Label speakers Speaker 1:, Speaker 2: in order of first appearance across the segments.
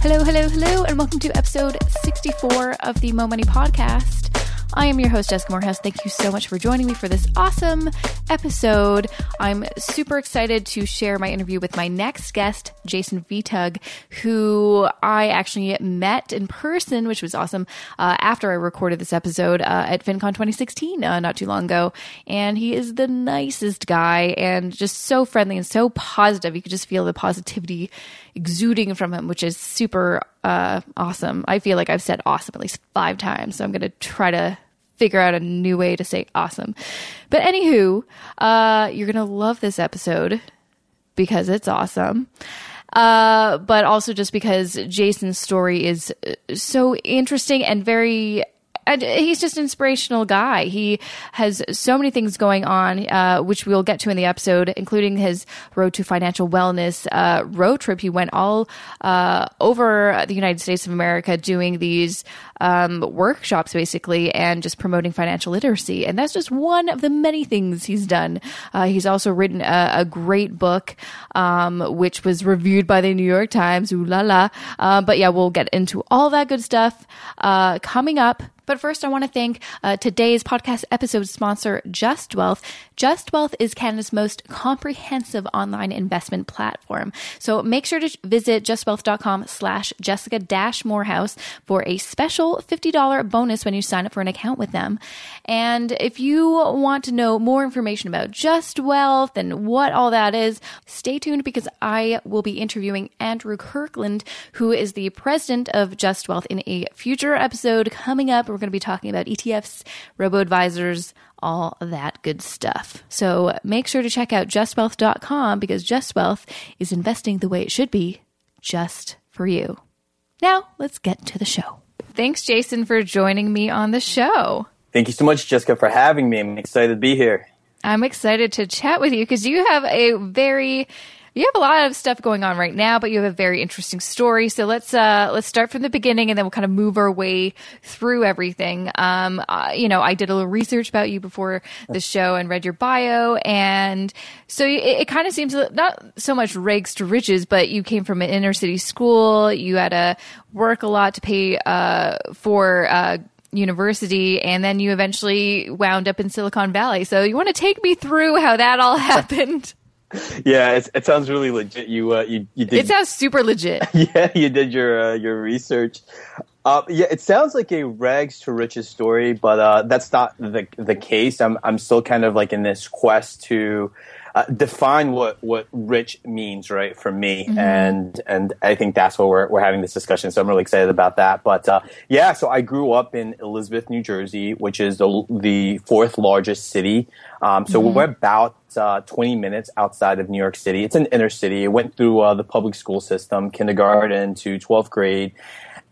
Speaker 1: Hello, hello, hello, and welcome to episode 64 of the Mo Money Podcast. I am your host, Jessica Moorhouse. Thank you so much for joining me for this awesome episode. I'm super excited to share my interview with my next guest, Jason Vitug, who I actually met in person, which was awesome, uh, after I recorded this episode uh, at FinCon 2016 uh, not too long ago. And he is the nicest guy and just so friendly and so positive. You could just feel the positivity exuding from him, which is super uh, awesome. I feel like I've said awesome at least five times, so I'm going to try to figure out a new way to say awesome. But anywho, uh, you're to love this episode because it's awesome. Uh, but also just because Jason's story is uh, so interesting and very he's just an inspirational guy. He has so many things going on, uh, which we'll get to in the episode, including his road to financial wellness uh, road trip. He went all uh, over the United States of America doing these um, workshops, basically, and just promoting financial literacy. And that's just one of the many things he's done. Uh, he's also written a, a great book, um, which was reviewed by the New York Times. Ooh la la! Uh, but yeah, we'll get into all that good stuff uh, coming up. But first, I want to thank uh, today's podcast episode sponsor, Just Wealth. Just Wealth is Canada's most comprehensive online investment platform. So make sure to visit justwealth.com slash Jessica dash Moorhouse for a special $50 bonus when you sign up for an account with them. And if you want to know more information about Just Wealth and what all that is, stay tuned because I will be interviewing Andrew Kirkland, who is the president of Just Wealth in a future episode coming up. We're going to be talking about ETFs, robo advisors, all that good stuff. So make sure to check out justwealth.com because Just Wealth is investing the way it should be, just for you. Now, let's get to the show. Thanks, Jason, for joining me on the show.
Speaker 2: Thank you so much, Jessica, for having me. I'm excited to be here.
Speaker 1: I'm excited to chat with you because you have a very you have a lot of stuff going on right now, but you have a very interesting story. So let's uh, let's start from the beginning, and then we'll kind of move our way through everything. Um, uh, you know, I did a little research about you before the show and read your bio, and so it, it kind of seems not so much rags to riches, but you came from an inner city school. You had to work a lot to pay uh, for uh, university and then you eventually wound up in Silicon Valley. So you want to take me through how that all happened?
Speaker 2: Yeah, it sounds really legit. You uh, you you did.
Speaker 1: It sounds super legit.
Speaker 2: yeah, you did your uh, your research. Uh, yeah, it sounds like a rags to riches story, but uh, that's not the the case. I'm I'm still kind of like in this quest to uh, define what what rich means, right, for me, mm-hmm. and and I think that's what we're we're having this discussion. So I'm really excited about that. But uh, yeah, so I grew up in Elizabeth, New Jersey, which is the the fourth largest city. Um, so mm-hmm. we're about uh, 20 minutes outside of New York City. It's an inner city. It went through uh, the public school system, kindergarten to 12th grade.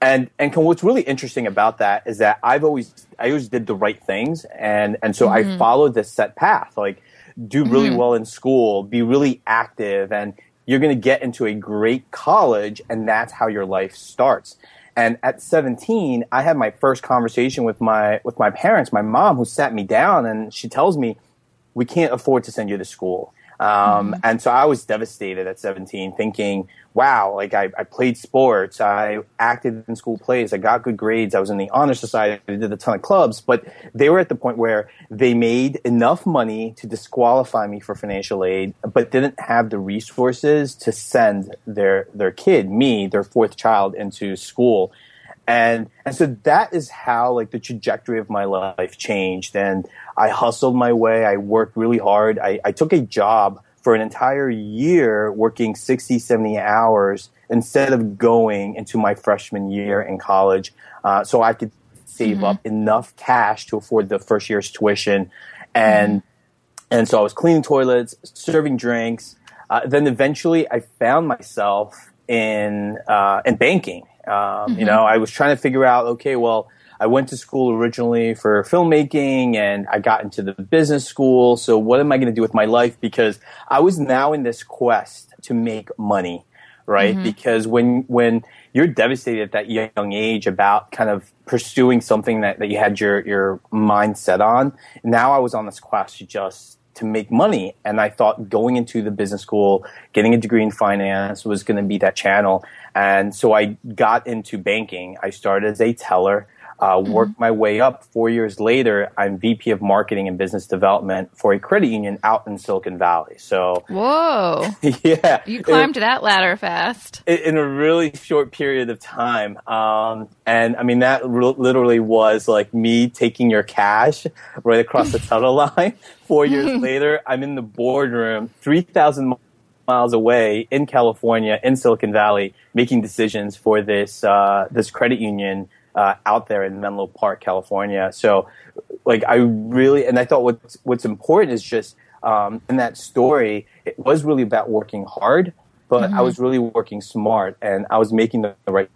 Speaker 2: And and what's really interesting about that is that I've always I always did the right things, and and so mm-hmm. I followed this set path. Like do really mm-hmm. well in school, be really active, and you're going to get into a great college, and that's how your life starts. And at 17, I had my first conversation with my with my parents, my mom, who sat me down, and she tells me, "We can't afford to send you to school." Um, mm-hmm. And so I was devastated at 17, thinking, wow, like I, I, played sports, I acted in school plays, I got good grades, I was in the honor society, I did a ton of clubs, but they were at the point where they made enough money to disqualify me for financial aid, but didn't have the resources to send their, their kid, me, their fourth child, into school. And, and so that is how like the trajectory of my life changed. And I hustled my way. I worked really hard. I, I took a job for an entire year working 60, 70 hours instead of going into my freshman year in college. Uh, so I could save mm-hmm. up enough cash to afford the first year's tuition. And, mm-hmm. and so I was cleaning toilets, serving drinks. Uh, then eventually I found myself in, uh, in banking. Um, mm-hmm. You know, I was trying to figure out, okay, well, I went to school originally for filmmaking and I got into the business school. So what am I going to do with my life? Because I was now in this quest to make money, right? Mm-hmm. Because when, when you're devastated at that young age about kind of pursuing something that, that you had your, your mind set on, now I was on this quest to just to make money. And I thought going into the business school, getting a degree in finance was going to be that channel. And so I got into banking. I started as a teller uh, mm-hmm. worked my way up. Four years later, I'm VP of Marketing and Business Development for a credit union out in Silicon Valley. So,
Speaker 1: whoa,
Speaker 2: yeah,
Speaker 1: you climbed that ladder fast
Speaker 2: in a really short period of time. Um, and I mean, that r- literally was like me taking your cash right across the tunnel line. Four years later, I'm in the boardroom, three thousand miles away in California, in Silicon Valley, making decisions for this uh, this credit union uh, out there in Menlo Park, California. So, like, I really, and I thought what's what's important is just um, in that story, it was really about working hard, but mm-hmm. I was really working smart, and I was making the, the right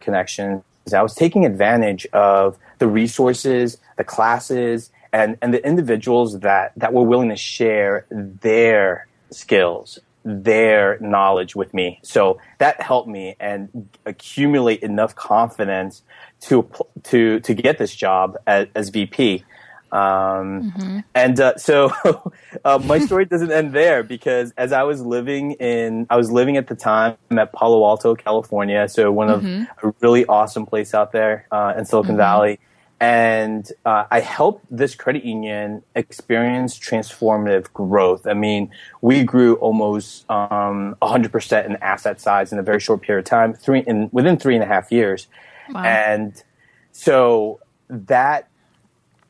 Speaker 2: connections. I was taking advantage of the resources, the classes, and, and the individuals that, that were willing to share their skills their knowledge with me. So that helped me and accumulate enough confidence to to to get this job as, as VP. Um, mm-hmm. And uh, so uh, my story doesn't end there because as I was living in, I was living at the time at Palo Alto, California. So one mm-hmm. of a really awesome place out there uh, in Silicon mm-hmm. Valley and uh, I helped this credit union experience transformative growth. I mean, we grew almost um, 100% in asset size in a very short period of time, three in within three and a half years, wow. and so that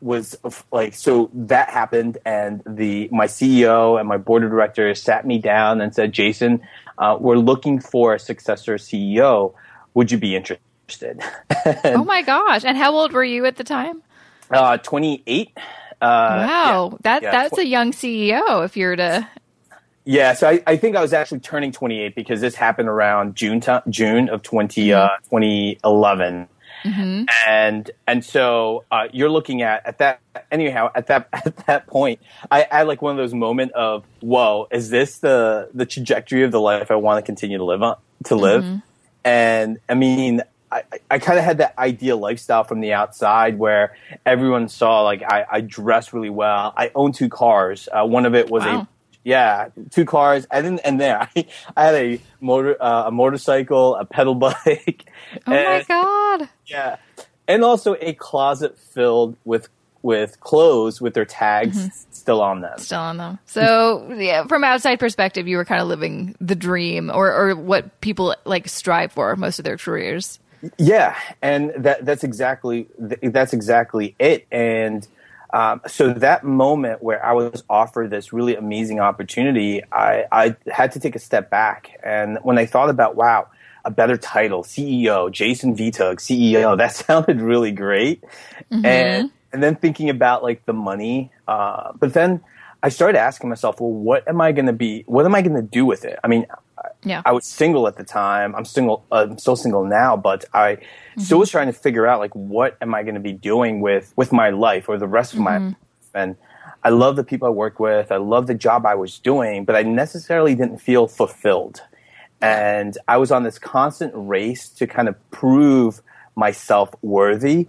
Speaker 2: was like so that happened and the my ceo and my board of directors sat me down and said jason uh, we're looking for a successor ceo would you be interested interested.
Speaker 1: oh my gosh! And how old were you at the time?
Speaker 2: Uh, twenty eight.
Speaker 1: Uh, wow, yeah, that yeah, that's tw- a young CEO. If you're to
Speaker 2: yeah, so I, I, think I was actually turning 28 because this happened around June t- June of 20, uh, mm-hmm. uh, 2011. Mm-hmm. And and so uh, you're looking at at that anyhow at that at that point I had like one of those moments of whoa is this the the trajectory of the life I want to continue to live on to live mm-hmm. and I mean I, I kind of had that ideal lifestyle from the outside where everyone saw like I, I dress really well. I own two cars. Uh, one of it was wow. a yeah, two cars. I didn't end there. I, I had a motor, uh, a motorcycle, a pedal bike.
Speaker 1: Oh and, my god!
Speaker 2: Yeah, and also a closet filled with with clothes with their tags mm-hmm. still on them.
Speaker 1: Still on them. So yeah, from outside perspective, you were kind of living the dream or or what people like strive for most of their careers.
Speaker 2: Yeah, and that that's exactly that's exactly it. And um, so that moment where I was offered this really amazing opportunity, I, I had to take a step back. And when I thought about, wow, a better title, CEO, Jason Vitug, CEO, that sounded really great. Mm-hmm. And and then thinking about like the money, uh, but then I started asking myself, well, what am I going to be? What am I going to do with it? I mean,
Speaker 1: yeah.
Speaker 2: I was single at the time. I'm single. Uh, I'm still single now, but I mm-hmm. still was trying to figure out like what am I going to be doing with with my life or the rest of mm-hmm. my life. And I love the people I work with. I love the job I was doing, but I necessarily didn't feel fulfilled. And I was on this constant race to kind of prove myself worthy,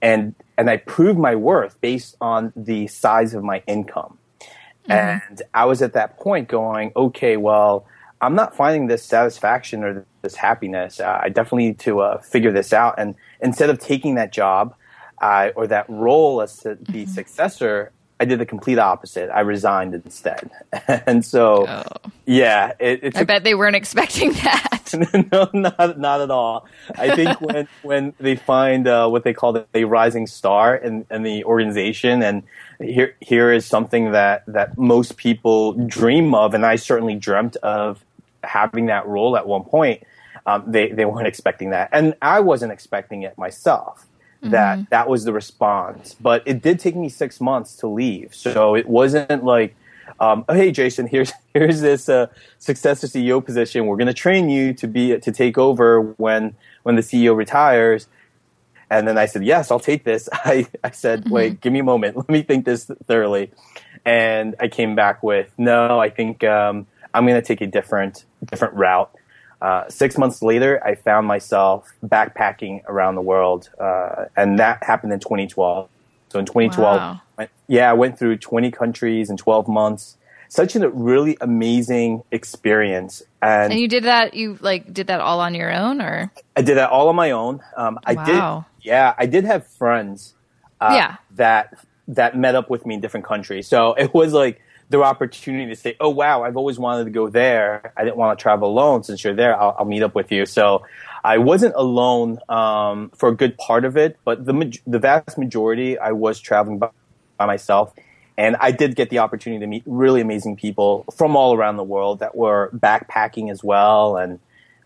Speaker 2: and and I proved my worth based on the size of my income. Mm-hmm. And I was at that point going, okay, well I'm not finding this satisfaction or this happiness. Uh, I definitely need to uh, figure this out. And instead of taking that job uh, or that role as the mm-hmm. successor, I did the complete opposite. I resigned instead. and so, oh. yeah, it,
Speaker 1: I bet they weren't expecting that.
Speaker 2: no, not not at all. I think when when they find uh, what they call a rising star in, in the organization, and here here is something that that most people dream of, and I certainly dreamt of having that role at one point, um, they they weren't expecting that, and I wasn't expecting it myself. That mm-hmm. that was the response, but it did take me six months to leave. So it wasn't like, um, oh, hey Jason, here's here's this uh, successor CEO position. We're going to train you to be to take over when when the CEO retires. And then I said, yes, I'll take this. I, I said, mm-hmm. wait, give me a moment. Let me think this thoroughly. And I came back with, no, I think um, I'm going to take a different different route. Uh, six months later, I found myself backpacking around the world, uh, and that happened in 2012. So in 2012,
Speaker 1: Wow.
Speaker 2: yeah, I went through 20 countries in 12 months. Such a really amazing experience. And,
Speaker 1: And you did that. You like did that all on your own, or
Speaker 2: I did that all on my own. Um, I
Speaker 1: Wow.
Speaker 2: did, yeah, I did have friends uh,
Speaker 1: Yeah.
Speaker 2: that that met up with me in different countries. So it was like their opportunity to say, "Oh wow, I've always wanted to go there. I didn't want to travel alone. Since you're there, I'll, I'll meet up with you." So I wasn't alone um, for a good part of it, but the the vast majority, I was traveling by, by myself. And I did get the opportunity to meet really amazing people from all around the world that were backpacking as well, and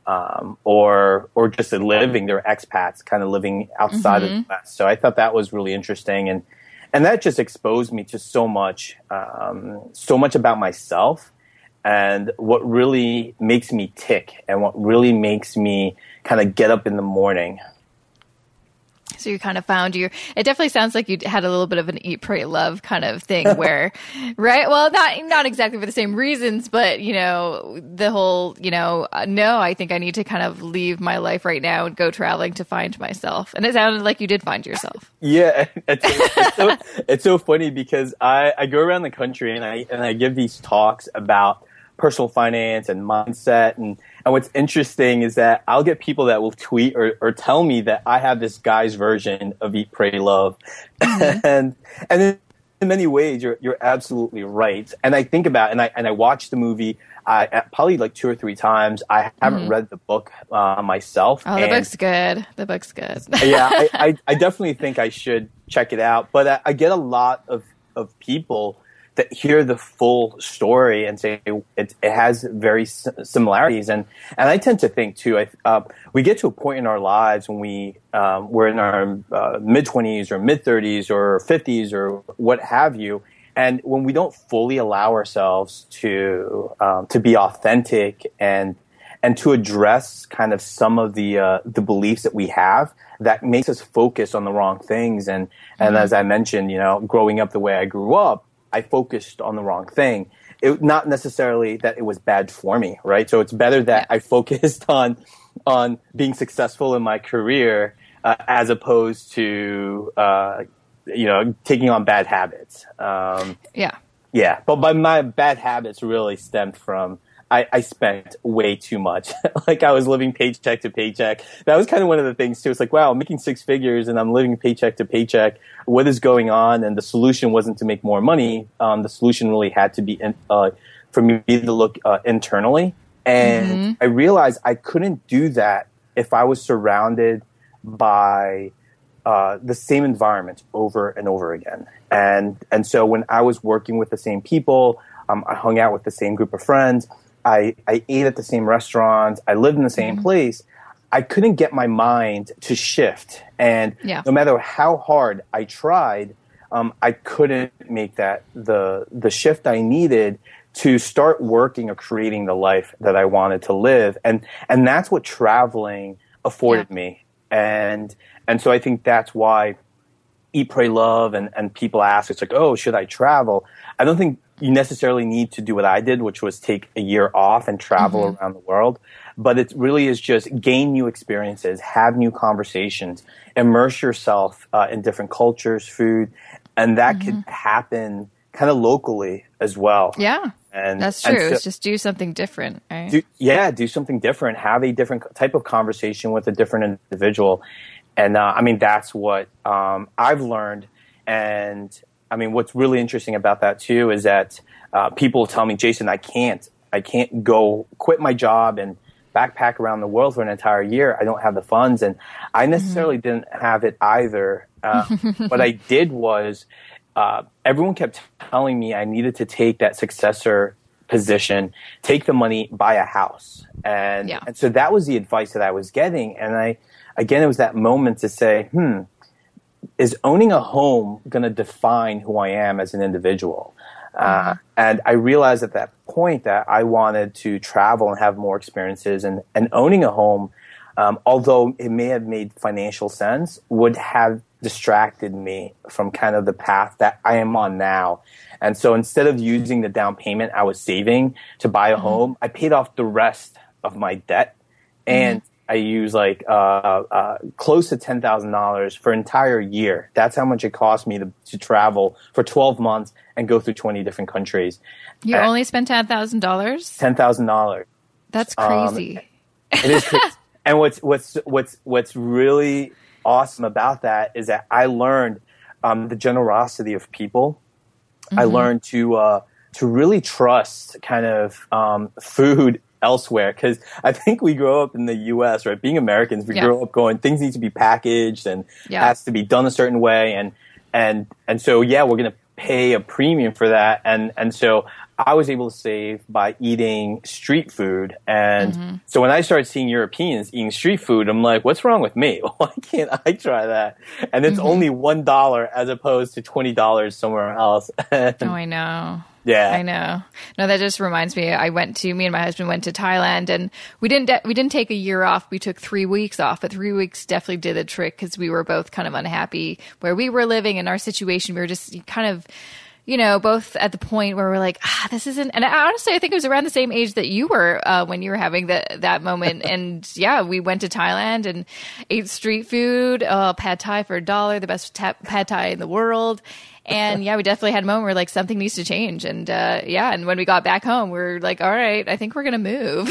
Speaker 2: um, or or just living. They're expats, kind of living outside of the U.S. So I thought that was really interesting, and and that just exposed me to so much, um, so much about myself, and what really makes me tick, and what really makes me kind of get up in the morning.
Speaker 1: so you kind of found your. It definitely sounds like you had a little bit of an eat, pray, love kind of thing, where, right? Well, not not exactly for the same reasons, but you know, the whole, you know, uh, no, I think I need to kind of leave my life right now and go traveling to find myself. And it sounded like you did find yourself.
Speaker 2: Yeah, it's, it's, so, it's so funny because I, I go around the country and I and I give these talks about personal finance and mindset and and what's interesting is that I'll get people that will tweet or, or tell me that I have this guy's version of Eat Pray Love, and and in, many ways you're you're absolutely right. And I think about and I and I watched the movie. uh, probably like two or three times. I haven't read the book uh, myself.
Speaker 1: Oh, the book's good. The book's good.
Speaker 2: yeah, I, I, I definitely think I should check it out. But I, I get a lot of, of people that hear the full story and say it, it has very s- similarities. And, and I tend to think too, I, uh, we get to a point in our lives when we, um, we're in our uh, mid 20s or mid 30s or 50s or what have you. And when we don't fully allow ourselves to, um, to be authentic and and to address kind of some of the uh, the beliefs that we have that makes us focus on the wrong things and and as I mentioned, you know, growing up the way I grew up, I focused on the wrong thing. It not necessarily that it was bad for me, right? So it's better that I focused on on being successful in my career uh, as opposed to uh, you know taking on bad habits. Um,
Speaker 1: yeah.
Speaker 2: yeah, but by my bad habits really stemmed from I, I spent way too much. like I was living paycheck to paycheck. That was kind of one of the things too. It's like, wow, I'm making six figures and I'm living paycheck to paycheck. What is going on? And the solution wasn't to make more money. Um, the solution really had to be in, uh, for me to look uh, internally. And I realized I couldn't do that if I was surrounded by uh, the same environment over and over again. And and so when I was working with the same people, um, I hung out with the same group of friends. I, I ate at the same restaurants. I lived in the same place. I couldn't get my mind to shift, and
Speaker 1: Yeah.
Speaker 2: no matter how hard I tried, um, I couldn't make that the the shift I needed to start working or creating the life that I wanted to live, and and that's what traveling afforded
Speaker 1: Yeah.
Speaker 2: me, and and so I think that's why eat, pray, love, and, and people ask, it's like, oh, should I travel? I don't think you necessarily need to do what I did, which was take a year off and travel around the world. But it really is just gain new experiences, have new conversations, immerse yourself uh, in different cultures, food, and that could happen kind of locally as well.
Speaker 1: Yeah.
Speaker 2: And
Speaker 1: That's
Speaker 2: and
Speaker 1: true.
Speaker 2: so-
Speaker 1: it's just do something different, right?
Speaker 2: do, yeah, do something different. Have a different type of conversation with a different individual, and uh, I mean that's what um, I've learned. And I mean, what's really interesting about that too is that uh, people tell me, Jason, I can't, I can't go quit my job and backpack around the world for an entire year. I don't have the funds, and I necessarily didn't have it either. Uh, what I did was uh, everyone kept telling me I needed to take that successor position, take the money, buy a house. And,
Speaker 1: Yeah.
Speaker 2: and so that was the advice that I was getting. And I, again, it was that moment to say, hmm, is owning a home going to define who I am as an individual? Uh, and I realized at that point that I wanted to travel and have more experiences, and, and owning a home, um, although it may have made financial sense, would have distracted me from kind of the path that I am on now. And so instead of using the down payment I was saving to buy a home, I paid off the rest of my debt. And I use like uh, uh, close to ten thousand dollars for an entire year. That's how much it cost me to, to travel for twelve months and go through twenty different countries.
Speaker 1: You and only spent ten thousand dollars.
Speaker 2: Ten thousand dollars.
Speaker 1: That's crazy.
Speaker 2: Um, it is crazy. and what's what's what's what's really awesome about that is that I learned um, the generosity of people. Mm-hmm. I learned to uh, to really trust kind of um, food elsewhere because I think we grow up in the U.S. right, being Americans, we yeah. grow up going things need to be packaged and yeah. has to be done a certain way, and and and so yeah, we're gonna pay a premium for that, and and so I was able to save by eating street food. And mm-hmm. so when I started seeing Europeans eating street food, I'm like, what's wrong with me? Why can't I try that? And it's mm-hmm. only $1 as opposed to $20 somewhere else.
Speaker 1: oh, I know.
Speaker 2: Yeah,
Speaker 1: I know. No, that just reminds me. I went to me and my husband went to Thailand, and we didn't de- we didn't take a year off. We took three weeks off, but three weeks definitely did the trick because we were both kind of unhappy where we were living in our situation. We were just kind of you know, both at the point where we're like, ah, this isn't. And honestly, I think it was around the same age that you were uh, when you were having that that moment. and yeah, we went to Thailand and ate street food, uh, pad thai for a dollar, the best ta- pad thai in the world and yeah, we definitely had a moment where like something needs to change. And uh, yeah, and when we got back home, we are like, all right, I think we're gonna move.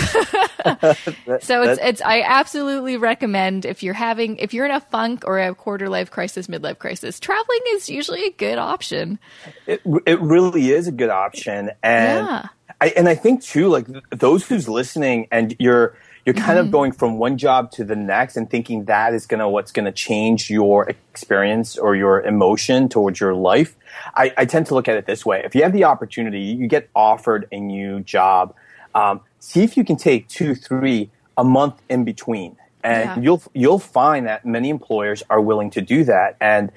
Speaker 1: that, so it's it's I absolutely recommend if you're having if you're in a funk or a quarter life crisis, midlife crisis, traveling is usually a good option.
Speaker 2: It it really is a good option, and yeah. I and I think too, like those who's listening, and you're you're kind mm-hmm. of going from one job to the next and thinking that is gonna what's gonna change your experience or your emotion towards your life. I, I tend to look at it this way: if you have the opportunity, you get offered a new job. Um, see if you can take two, three, a month in between, and yeah. you'll you'll find that many employers are willing to do that. And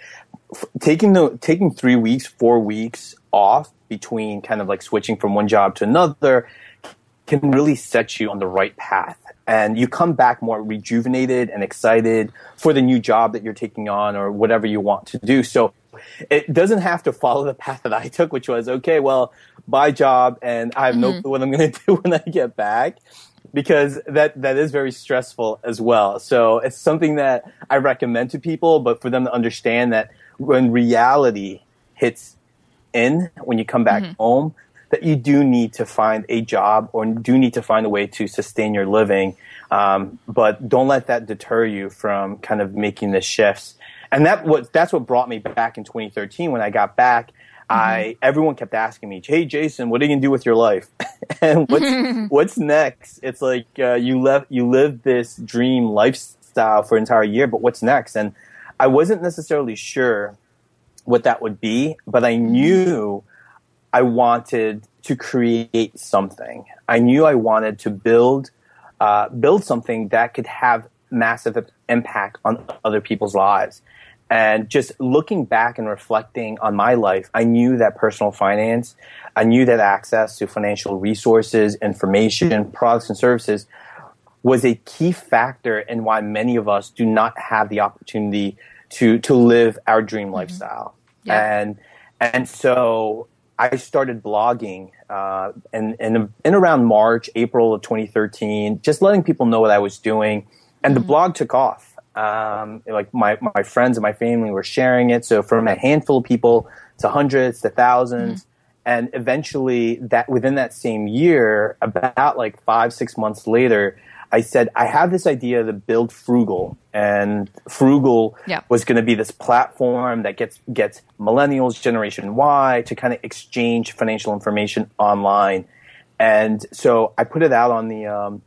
Speaker 2: f- taking the taking three weeks, four weeks off between kind of like switching from one job to another can really set you on the right path and you come back more rejuvenated and excited for the new job that you're taking on or whatever you want to do. So it doesn't have to follow the path that I took, which was okay, well, buy job and I have mm-hmm. no clue what I'm going to do when I get back because that that is very stressful as well. So it's something that I recommend to people, but for them to understand that when reality hits in when you come back mm-hmm. home, that you do need to find a job or do need to find a way to sustain your living. Um, but don't let that deter you from kind of making the shifts. And that what that's what brought me back in 2013 when I got back. Mm-hmm. I everyone kept asking me, "Hey, Jason, what are you gonna do with your life? and what's what's next?" It's like uh, you left you lived this dream lifestyle for an entire year, but what's next? And I wasn't necessarily sure what that would be, but I mm-hmm. knew I wanted to create something. I knew I wanted to build uh, build something that could have massive impact on other people's lives. And just looking back and reflecting on my life, I knew that personal finance, I knew that access to financial resources, information, products, and services was a key factor in why many of us do not have the opportunity to to live our dream mm-hmm. lifestyle. Yeah. And and so I started blogging uh, in, in, in, around March, April of 2013, just letting people know what I was doing. And mm-hmm. the blog took off. Um, like my, my friends and my family were sharing it. So from a handful of people to hundreds to 1000s mm-hmm. And eventually that within that same year, about like five, six months later, I said, I have this idea to build Phroogal, and Phroogal yeah. was going to be this platform that gets gets millennials, Generation Y, to kind of exchange financial information online. And so I put it out on the um,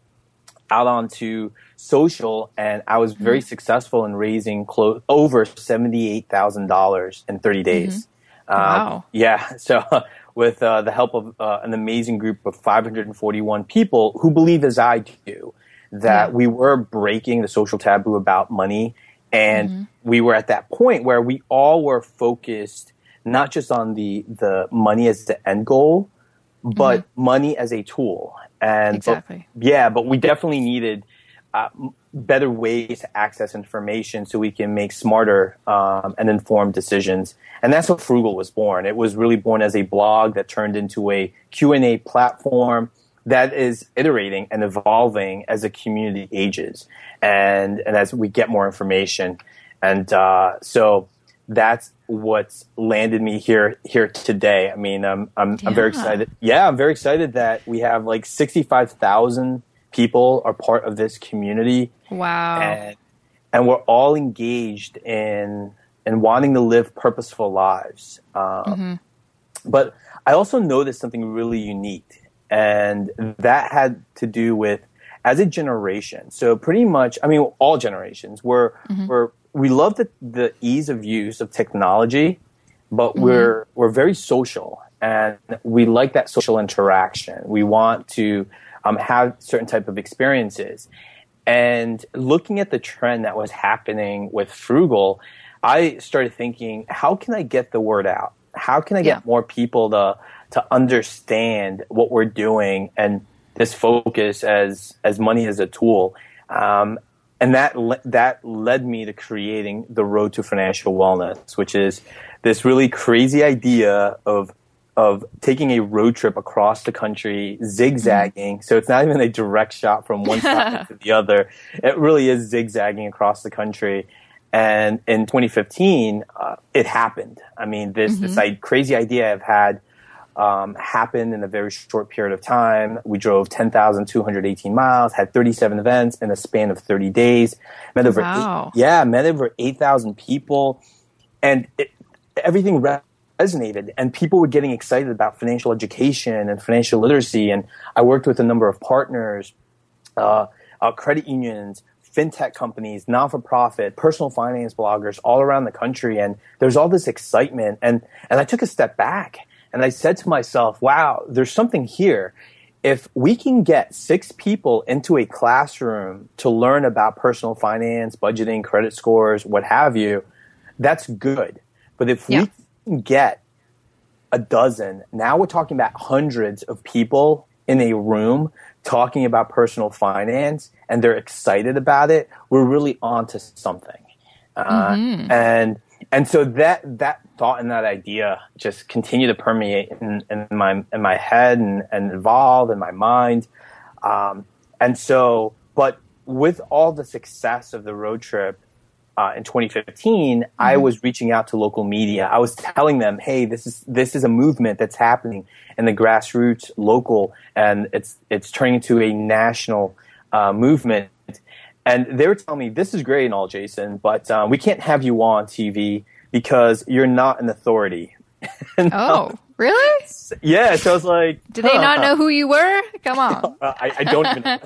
Speaker 2: out onto social, and I was very mm-hmm. successful in raising close over seventy eight thousand dollars in thirty days.
Speaker 1: Mm-hmm. Wow! Um,
Speaker 2: yeah, so. With uh, the help of uh, an amazing group of 541 people who believe as I do that yeah. we were breaking the social taboo about money. And mm-hmm. we were at that point where we all were focused not just on the, the money as the end goal, but mm-hmm. money as a tool. And
Speaker 1: exactly.
Speaker 2: But, yeah, but we definitely needed uh, better ways to access information so we can make smarter um, and informed decisions. And that's what Phroogal was born. It was really born as a blog that turned into a Q&A platform that is iterating and evolving as the community ages and and as we get more information. And uh, so that's what's landed me here here today. I mean, um, I'm I'm very excited. Yeah, I'm very excited that we have like 65,000 people are part of this community
Speaker 1: Wow.
Speaker 2: and and we're all engaged in in wanting to live purposeful lives. Um, But I also noticed something really unique, and that had to do with as a generation. So pretty much, I mean, all generations. We're we're we love the the ease of use of technology, but we're we're very social and we like that social interaction. We want to um, have certain type of experiences. And looking at the trend that was happening with Phroogal, I started thinking, how can I get the word out? How can I get
Speaker 1: Yeah.
Speaker 2: more people to to understand what we're doing and this focus as as money as a tool? Um, and that le- that led me to creating the road to financial wellness, which is this really crazy idea of of taking a road trip across the country, zigzagging. So it's not even a direct shot from one side to the other. It really is zigzagging across the country. And in 2015, uh, it happened. I mean, this this I- crazy idea I've had um, happened in a very short period of time. We drove 10,218 miles, had 37 events in a span of 30 days. Met over
Speaker 1: Wow.
Speaker 2: eight, yeah, met over 8,000 people, and it, everything resonated. And people were getting excited about financial education and financial literacy. And I worked with a number of partners, uh, uh, credit unions, fintech companies, non for profit, personal finance bloggers all around the country. And there's all this excitement. And, and I took a step back and I said to myself, wow, there's something here. If we can get six people into a classroom to learn about personal finance, budgeting, credit scores, what have you, that's good. But if
Speaker 1: Yeah.
Speaker 2: we can get a dozen. Now we're talking about hundreds of people in a room talking about personal finance and they're excited about it. We're really on to something. Uh, And and so that that thought and that idea just continue to permeate in, in my in my head and, and evolve in my mind. Um, and so, but with all the success of the road trip uh, in 2015, I was reaching out to local media. I was telling them, "Hey, this is this is a movement that's happening in the grassroots, local, and it's it's turning into a national uh, movement." And they were telling me, "This is great and all, Jason, but um, we can't have you on TV because you're not an authority." And,
Speaker 1: oh, really?
Speaker 2: yeah. So I was like,
Speaker 1: Did they not know who you were? Come on.
Speaker 2: I, I don't even.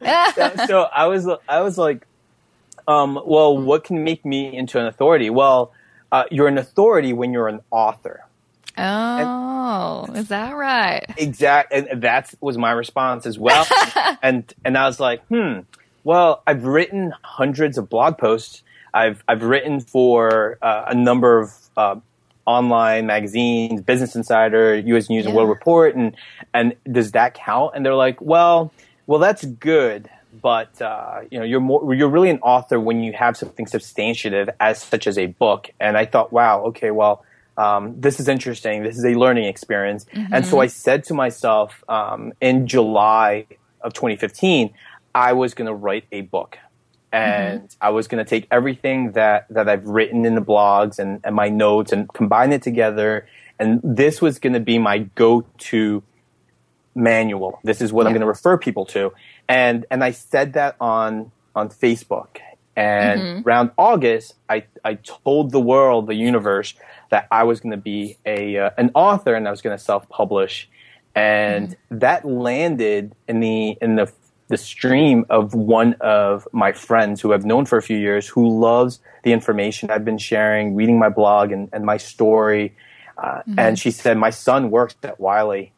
Speaker 2: Yeah, so I was, I was like, um, well, what can make me into an authority? Well, uh, you're an authority when you're an author.
Speaker 1: Oh, is that right?
Speaker 2: Exact, and that was my response as well. and and I was like, hmm. Well, I've written hundreds of blog posts. I've I've written for uh, a number of uh, online magazines, Business Insider, U.S. News and World Report, and and does that count? And they're like, well, well, that's good, but uh, you know, you're more you're really an author when you have something substantive as such as a book. And I thought, wow, okay, well. Um, this is interesting. This is a learning experience. And so I said to myself um, in July of 2015, I was going to write a book. And mm-hmm. I was going to take everything that, that I've written in the blogs and, and my notes and combine it together. And this was going to be my go to manual. This is what I'm going to refer people to. And, and I said that on, on Facebook. And mm-hmm. around August, I, I told the world, the universe, that I was going to be a uh, an author and I was going to self publish, and mm-hmm. that landed in the in the the stream of one of my friends who I've known for a few years who loves the information I've been sharing, reading my blog and, and my story. Uh, And she said, My son works at Wiley.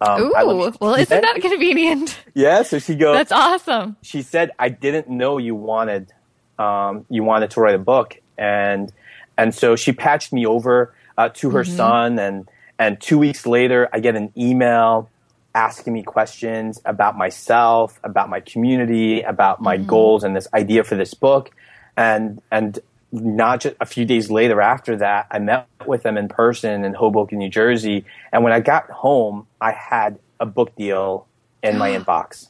Speaker 2: Um,
Speaker 1: Ooh, well, isn't that convenient?
Speaker 2: Yeah, so she goes,
Speaker 1: That's awesome.
Speaker 2: she said, "I didn't know you wanted um, you wanted to write a book," and and so she patched me over uh, to her son, and and two weeks later, I get an email asking me questions about myself, about my community, about my mm-hmm. goals, and this idea for this book, and and not just a few days later after that, I met with them in person in Hoboken, New Jersey, and when I got home, I had a book deal in my inbox.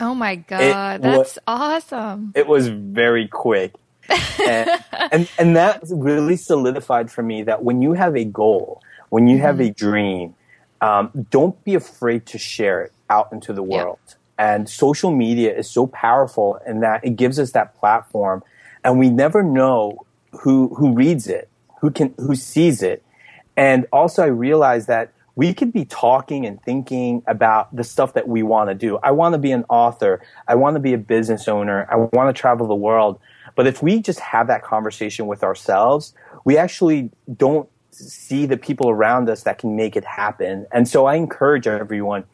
Speaker 1: Oh my god,
Speaker 2: It
Speaker 1: that's
Speaker 2: wa-
Speaker 1: awesome.
Speaker 2: It was very quick. and, and and that really solidified for me that when you have a goal, when you have a mm-hmm. dream, um, don't be afraid to share it out into the
Speaker 1: Yeah.
Speaker 2: world. And social media is so powerful in that it gives us that platform, and we never know who who reads it, who can who sees it. And also, I realized that we could be talking and thinking about the stuff that we want to do. I want to be an author. I want to be a business owner. I want to travel the world. But if we just have that conversation with ourselves, we actually don't see the people around us that can make it happen. And so I encourage everyone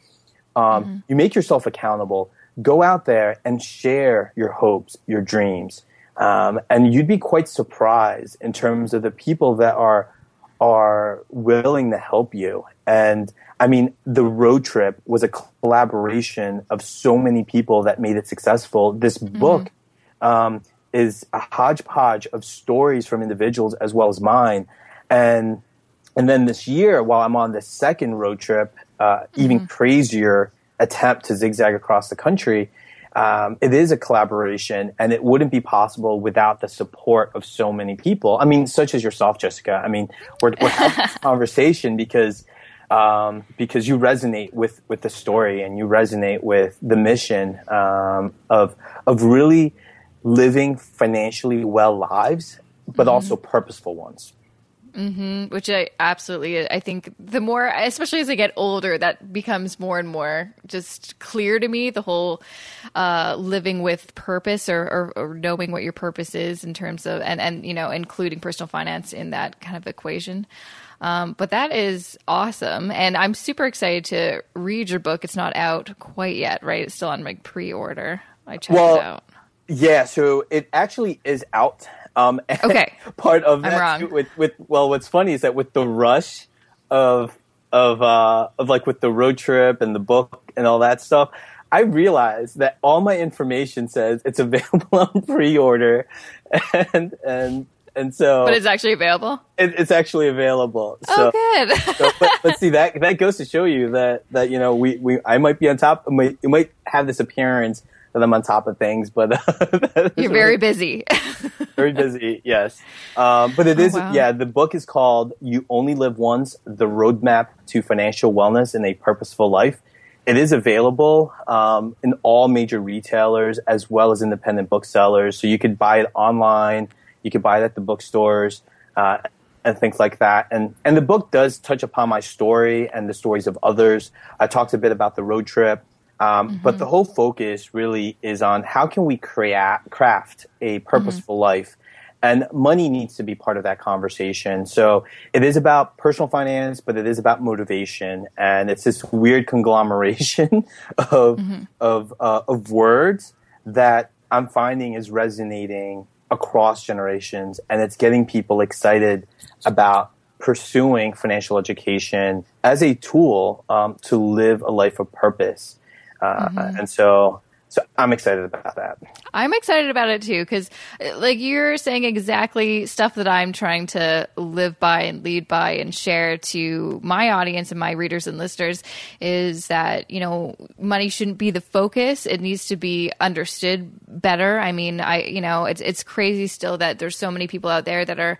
Speaker 2: um, you make yourself accountable. Go out there and share your hopes, your dreams, um, and you'd be quite surprised in terms of the people that are are willing to help you. And I mean, the road trip was a collaboration of so many people that made it successful. This book um, is a hodgepodge of stories from individuals as well as mine, and and then this year, while I'm on the second road trip, uh, even crazier attempt to zigzag across the country, um, it is a collaboration, and it wouldn't be possible without the support of so many people. I mean, such as yourself, Jessica. I mean, we're, we're having this conversation because um, because you resonate with with the story and you resonate with the mission um, of of really living financially well lives, but also purposeful ones.
Speaker 1: Which I absolutely I think the more especially as I get older that becomes more and more just clear to me the whole uh, living with purpose or, or, or knowing what your purpose is in terms of and and you know including personal finance in that kind of equation. Um, but that is awesome, and I'm super excited to read your book. It's not out quite yet, right? It's still on like pre-order. I checked
Speaker 2: Well,
Speaker 1: it out.
Speaker 2: Yeah, so it actually is out. Um,
Speaker 1: Okay.
Speaker 2: part of
Speaker 1: I'm
Speaker 2: that
Speaker 1: wrong.
Speaker 2: too, with with well, what's funny is that with the rush of of uh, of like with the road trip and the book and all that stuff, I realized that all my information says it's available on pre-order, and and and so
Speaker 1: But it's actually available.
Speaker 2: it, it's actually available.
Speaker 1: Oh,
Speaker 2: So,
Speaker 1: good.
Speaker 2: so, but, but see that that goes to show you that that you know we, we I might be on top. It might, it might have this appearance that I'm on top of things, but
Speaker 1: You're very busy.
Speaker 2: very busy. Yes, um, but it is.
Speaker 1: Oh, wow.
Speaker 2: Yeah, the book is called "You Only Live Once: The Roadmap to Financial Wellness in a Purposeful Life." It is available um, in all major retailers as well as independent booksellers. So you could buy it online. You could buy it at the bookstores. Uh, and things like that. And and the book does touch upon my story and the stories of others. I talked a bit about the road trip, um, but the whole focus really is on how can we create craft a purposeful life. And money needs to be part of that conversation. So it is about personal finance, but it is about motivation, and it's this weird conglomeration of of uh, of words that I'm finding is resonating across generations and it's getting people excited about pursuing financial education as a tool um, to live a life of purpose. Uh, And so, so I'm excited about that.
Speaker 1: I'm excited about it too because, like, you're saying exactly stuff that I'm trying to live by and lead by and share to my audience and my readers and listeners is that, you know, money shouldn't be the focus. It needs to be understood better. I mean, I, you know, it's, it's crazy still that there's so many people out there that are,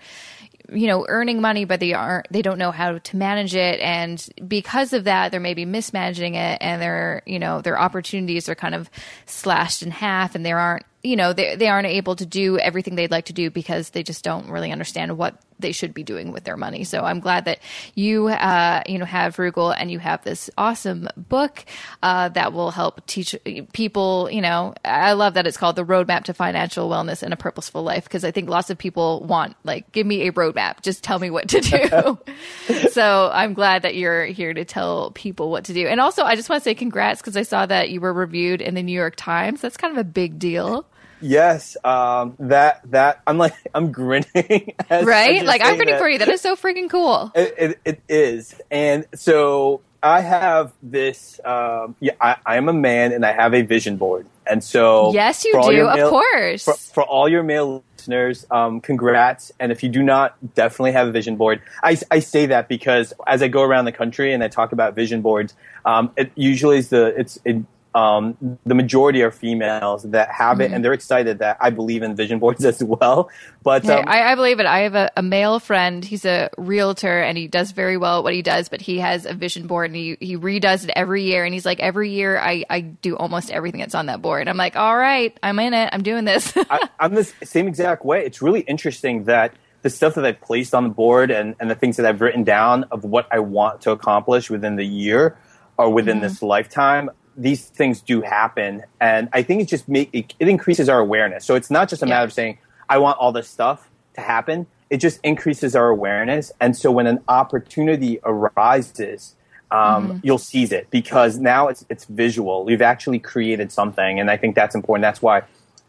Speaker 1: you know earning money but they aren't they don't know how to manage it. And because of that they're maybe mismanaging it and their you know their opportunities are kind of slashed in half and there aren't you know they, they aren't able to do everything they'd like to do because they just don't really understand what they should be doing with their money. So i'm glad that you uh, you know have Phroogal and you have this awesome book uh, that will help teach people you know i love that it's called the roadmap to financial wellness and a purposeful life because i think lots of people want like give me a roadmap. Just tell me what to do. So i'm glad that you're here to tell people what to do. And also i just want to say congrats because i saw that you were reviewed in the new york times. That's kind of a big deal
Speaker 2: Yes, um, that that I'm like I'm grinning.
Speaker 1: right
Speaker 2: you're
Speaker 1: like i'm
Speaker 2: that.
Speaker 1: for you that is so freaking cool
Speaker 2: It, it, it is, and so I have this. Um, yeah, I, I am a man, and I have a vision board, and so
Speaker 1: yes you do of
Speaker 2: male-
Speaker 1: course
Speaker 2: for, for all your male listeners, um, congrats. And if you do not, definitely have a vision board. I, I say that because as I go around the country and I talk about vision boards, um, it usually is the it's it, um, the majority are females that have it, mm-hmm. and they're excited that I believe in vision boards as well. But
Speaker 1: um, I, I, believe it. I have a, a, male friend. He's a realtor, and he does very well at what he does. But he has a vision board, and he he redoes it every year. And he's like, every year I I do almost everything that's on that board. I'm like, all right, I'm in it. I'm doing this.
Speaker 2: I, I'm the same exact way. It's really interesting that the stuff that I've placed on the board and, and the things that I've written down of what I want to accomplish within the year or within mm-hmm. this lifetime, these things do happen, and I think it just make it, it increases our awareness. So it's not just a yeah. matter of saying I want all this stuff to happen. It just increases our awareness, and so when an opportunity arises, um, mm-hmm. you'll seize it because now it's it's visual. We've actually created something, and I think that's important. That's why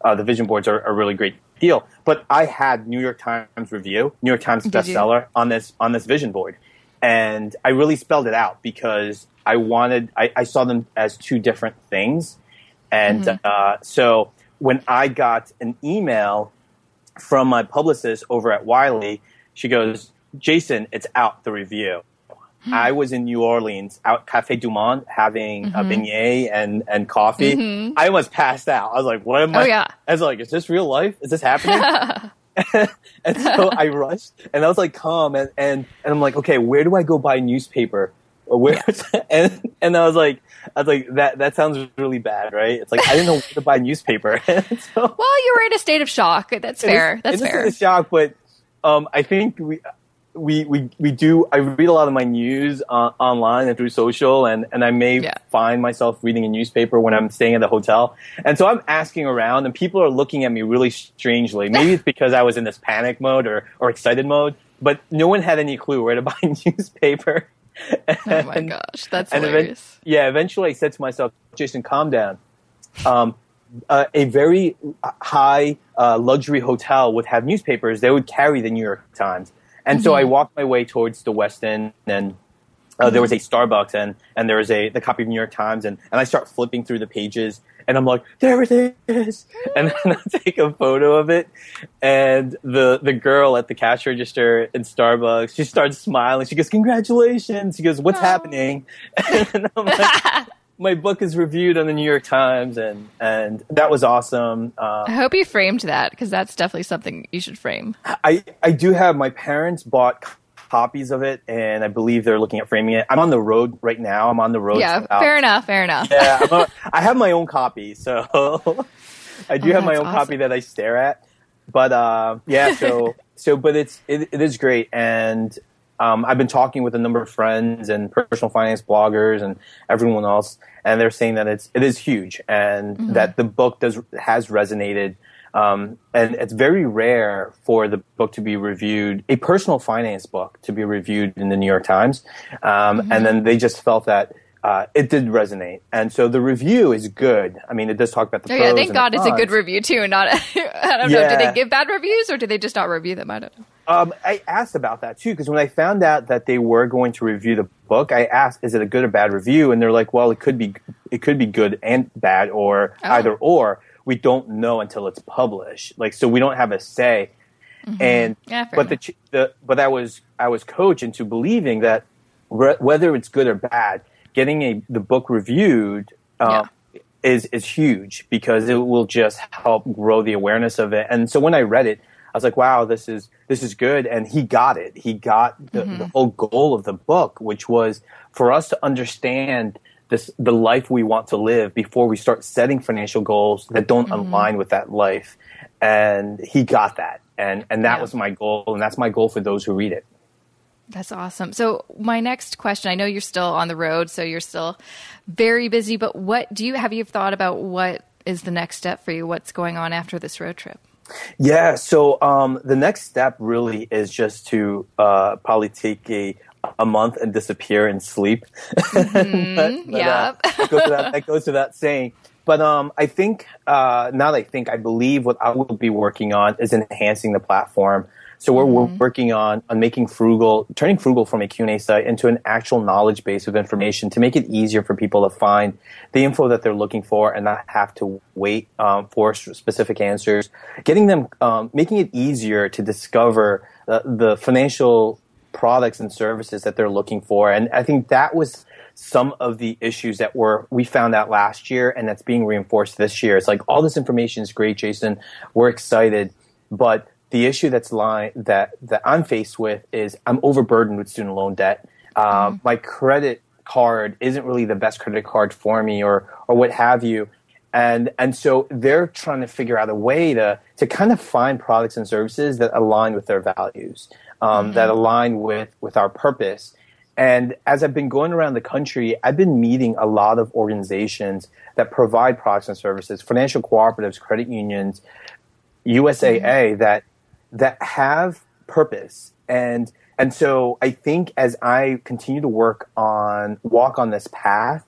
Speaker 2: uh, the vision boards are a really great deal. But I had New York Times review, New York Times bestseller on this on this vision board, and I really spelled it out because I wanted, I, I saw them as two different things. And mm-hmm. uh, so when I got an email from my publicist over at Wiley, she goes, Jason, it's out, the review. Hmm. I was in New Orleans, out Cafe Du Monde, having mm-hmm. a beignet and, and coffee. Mm-hmm. I almost passed out. I was like, what am
Speaker 1: oh,
Speaker 2: I?
Speaker 1: Yeah.
Speaker 2: I was like, is this real life? Is this happening? and so I rushed and I was like calm and, and, and I'm like, okay, where do I go buy newspaper? where and and I was like I was like that that sounds really bad, right? It's like I didn't know where to buy newspaper. so,
Speaker 1: well, you were in a state of shock. That's fair. Is, That's fair.
Speaker 2: Shock, but um, I think we. We, we, we do. I read a lot of my news uh, online and through social, and, and I may yeah. find myself reading a newspaper when I'm staying at the hotel. And so I'm asking around, and people are looking at me really strangely. Maybe it's because I was in this panic mode or, or excited mode, but no one had any clue where to buy a newspaper
Speaker 1: oh my gosh, that's hilarious.
Speaker 2: yeah, eventually I said to myself, Jason, calm down. Um, uh, a very high uh, luxury hotel would have newspapers. They would carry the New York Times. And mm-hmm. so I mm-hmm. walked my way towards the West End and uh, there was a Starbucks and, and there was a the copy of New York Times and, and I start flipping through the pages and I'm like, there it is. And then I take a photo of it. And the, the girl at the cash register in Starbucks, she starts smiling. She goes, congratulations. She goes, what's Aww. happening? And I'm like, my book is reviewed on the New York Times, and and that was awesome.
Speaker 1: Uh, I hope you framed that because that's definitely something you should frame.
Speaker 2: I I do have my parents bought copies of it, and I believe they're looking at framing it. I'm on the road right now. I'm on the road.
Speaker 1: Yeah, fair enough. Fair enough.
Speaker 2: Yeah, a, I have my own copy, so I do oh, have my own awesome. copy that I stare at. But uh, yeah, so so but it's it, it is great, and um, I've been talking with a number of friends and personal finance bloggers and everyone else, and they're saying that it's it is huge, and mm-hmm. that the book does has resonated um, and it's very rare for the book to be reviewed, a personal finance book to be reviewed in the New York Times. Um, mm-hmm. And then they just felt that uh, it did resonate, and so the review is good. I mean, it does talk about the. Oh, yeah,
Speaker 1: thank God it's a good review too. Not I don't yeah. know. Do they give bad reviews or do they just not review them? I don't know.
Speaker 2: Um, I asked about that too because when I found out that they were going to review the book, I asked, "Is it a good or bad review?" And they're like, "Well, it could be, it could be good and bad, or oh. either or." we don't know until it's published. Like, so we don't have a say. Mm-hmm. And yeah, but the, the but I was I was coached into believing that re- whether it's good or bad, getting a the book reviewed uh, yeah. is is huge because it will just help grow the awareness of it. And so when I read it, I was like, wow, this is this is good. And he got it. He got the, mm-hmm. the whole goal of the book, which was for us to understand this the life we want to live before we start setting financial goals that don't mm-hmm. align with that life. And he got that. And and that yeah. was my goal and that's my goal for those who read it.
Speaker 1: That's awesome. So my next question, I know you're still on the road, so you're still very busy, but what do you have you thought about what is the next step for you? What's going on after this road trip?
Speaker 2: Yeah, so um, the next step really is just to uh, probably take a a month and disappear and sleep.
Speaker 1: Mm-hmm. but, but,
Speaker 2: uh, that, goes that, that, goes to that saying. but um, I think uh, now that I think I believe what I will be working on is enhancing the platform. So we're, mm-hmm. working on on making Phroogal, turning Phroogal from a Q&A site into an actual knowledge base of information to make it easier for people to find the info that they're looking for and not have to wait um, for specific answers. Getting them, um, making it easier to discover uh, the financial products and services that they're looking for. And I think that was some of the issues that were we found out last year and that's being reinforced this year. It's like all this information is great, Jason. We're excited, but the issue that's lying that that I'm faced with is I'm overburdened with student loan debt. Um, mm-hmm. My credit card isn't really the best credit card for me, or or what have you. And and so they're trying to figure out a way to to kind of find products and services that align with their values, um, mm-hmm. that align with with our purpose. And as I've been going around the country, I've been meeting a lot of organizations that provide products and services, financial cooperatives, credit unions, USAA mm-hmm. that that have purpose. And and so I think as I continue to work on walk on this path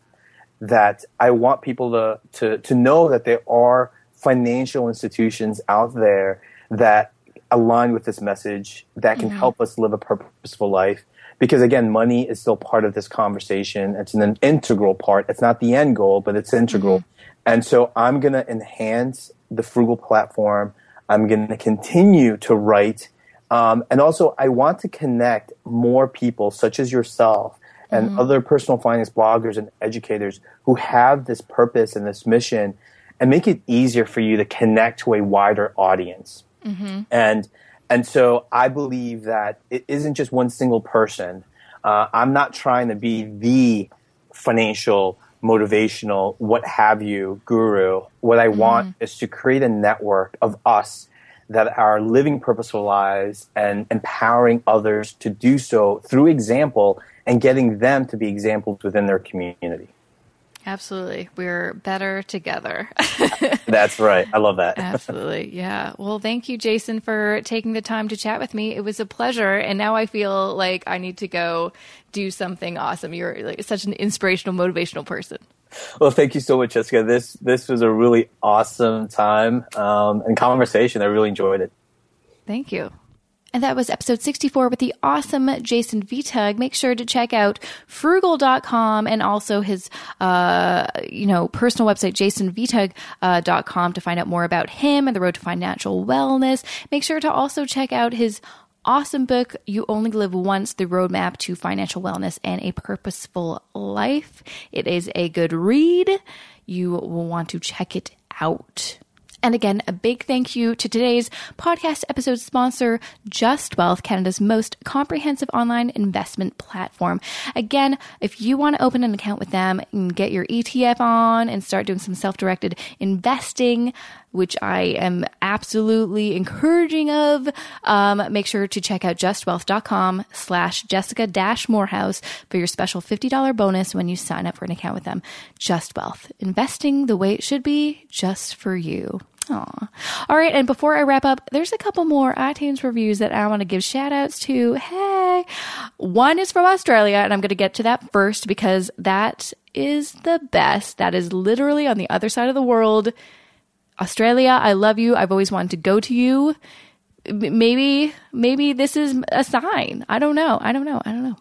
Speaker 2: that I want people to to to know that there are financial institutions out there that align with this message that can mm-hmm. help us live a purposeful life. Because again money is still part of this conversation. It's an integral part. It's not the end goal but it's integral. Mm-hmm. and so i'm going to enhance the Phroogal platform I'm going to continue to write. Um, and also, I want to connect more people, such as yourself and mm-hmm. other personal finance bloggers and educators who have this purpose and this mission, and make it easier for you to connect to a wider audience. Mm-hmm. And and so I believe that it isn't just one single person. Uh, I'm not trying to be the financial motivational, what have you, guru. What I want mm. is to create a network of us that are living purposeful lives and empowering others to do so through example and getting them to be examples within their community.
Speaker 1: Absolutely. We're better together.
Speaker 2: That's right. I love that.
Speaker 1: Absolutely. Yeah. Well, thank you, Jason, for taking the time to chat with me. It was a pleasure. And now I feel like I need to go do something awesome. You're like such an inspirational, motivational person.
Speaker 2: Well, thank you so much, Jessica. This this was a really awesome time um, and conversation. I really enjoyed it.
Speaker 1: Thank you. And that was episode 64 with the awesome Jason Vitug. Make sure to check out phroogal.com and also his, uh, you know, personal website, jasonvitug.com uh, to find out more about him and the road to financial wellness. Make sure to also check out his awesome book, You Only Live Once The Roadmap to Financial Wellness and a Purposeful Life. It is a good read. You will want to check it out. And again, a big thank you to today's podcast episode sponsor, Just Wealth, Canada's most comprehensive online investment platform. Again, if you want to open an account with them and get your ETF on and start doing some self directed investing, which I am absolutely encouraging of, um, make sure to check out justwealth.com slash Jessica dash Moorhouse for your special $50 bonus when you sign up for an account with them. Just Wealth, investing the way it should be just for you. Aw. All right, and before I wrap up, there's a couple more iTunes reviews that I want to give shout outs to. Hey, one is from Australia, and I'm going to get to that first because that is the best. That is literally on the other side of the world. Australia, I love you. I've always wanted to go to you. Maybe, maybe this is a sign. I don't know. I don't know. I don't know.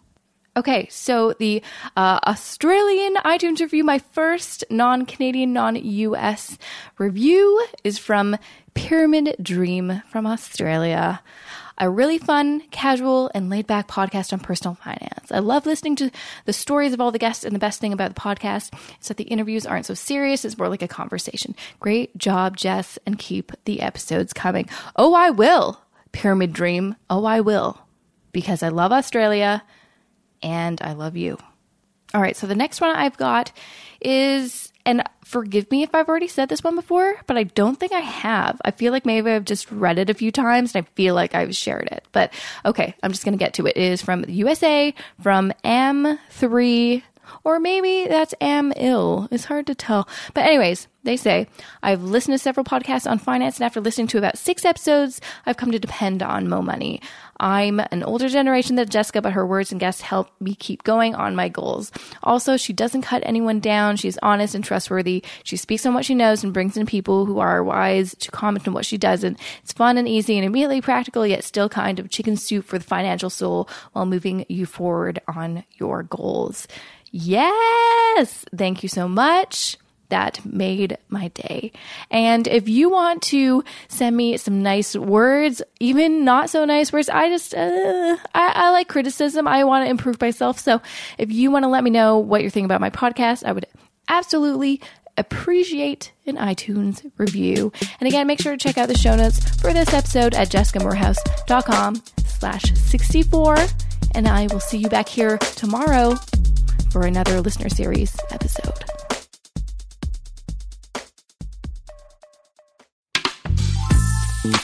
Speaker 1: Okay, so the uh, Australian iTunes review, my first non Canadian, non US review, is from Pyramid Dream from Australia. A really fun, casual, and laid back podcast on personal finance. I love listening to the stories of all the guests, and the best thing about the podcast is that the interviews aren't so serious, it's more like a conversation. Great job, Jess, and keep the episodes coming. Oh, I will, Pyramid Dream. Oh, I will, because I love Australia and I love you. All right, so the next one I've got is, and forgive me if I've already said this one before, but I don't think I have. I feel like maybe I've just read it a few times and I feel like I've shared it. But okay, I'm just going to get to it. It is from the USA, from M3 or maybe that's am ill. It's hard to tell. But, anyways, they say, I've listened to several podcasts on finance, and after listening to about six episodes, I've come to depend on Mo Money. I'm an older generation than Jessica, but her words and guests help me keep going on my goals. Also, she doesn't cut anyone down. She's honest and trustworthy. She speaks on what she knows and brings in people who are wise to comment on what she doesn't. It's fun and easy and immediately practical, yet still kind of chicken soup for the financial soul while moving you forward on your goals. Yes! Thank you so much that made my day. And if you want to send me some nice words, even not so nice words, I just, uh, I, I like criticism. I want to improve myself. So if you want to let me know what you're thinking about my podcast, I would absolutely appreciate an iTunes review. And again, make sure to check out the show notes for this episode at jessicamoorhouse.com slash 64. And I will see you back here tomorrow for another listener series episode.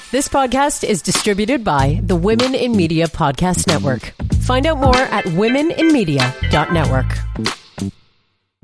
Speaker 3: This podcast is distributed by the Women in Media Podcast Network. Find out more at womeninmedia.network.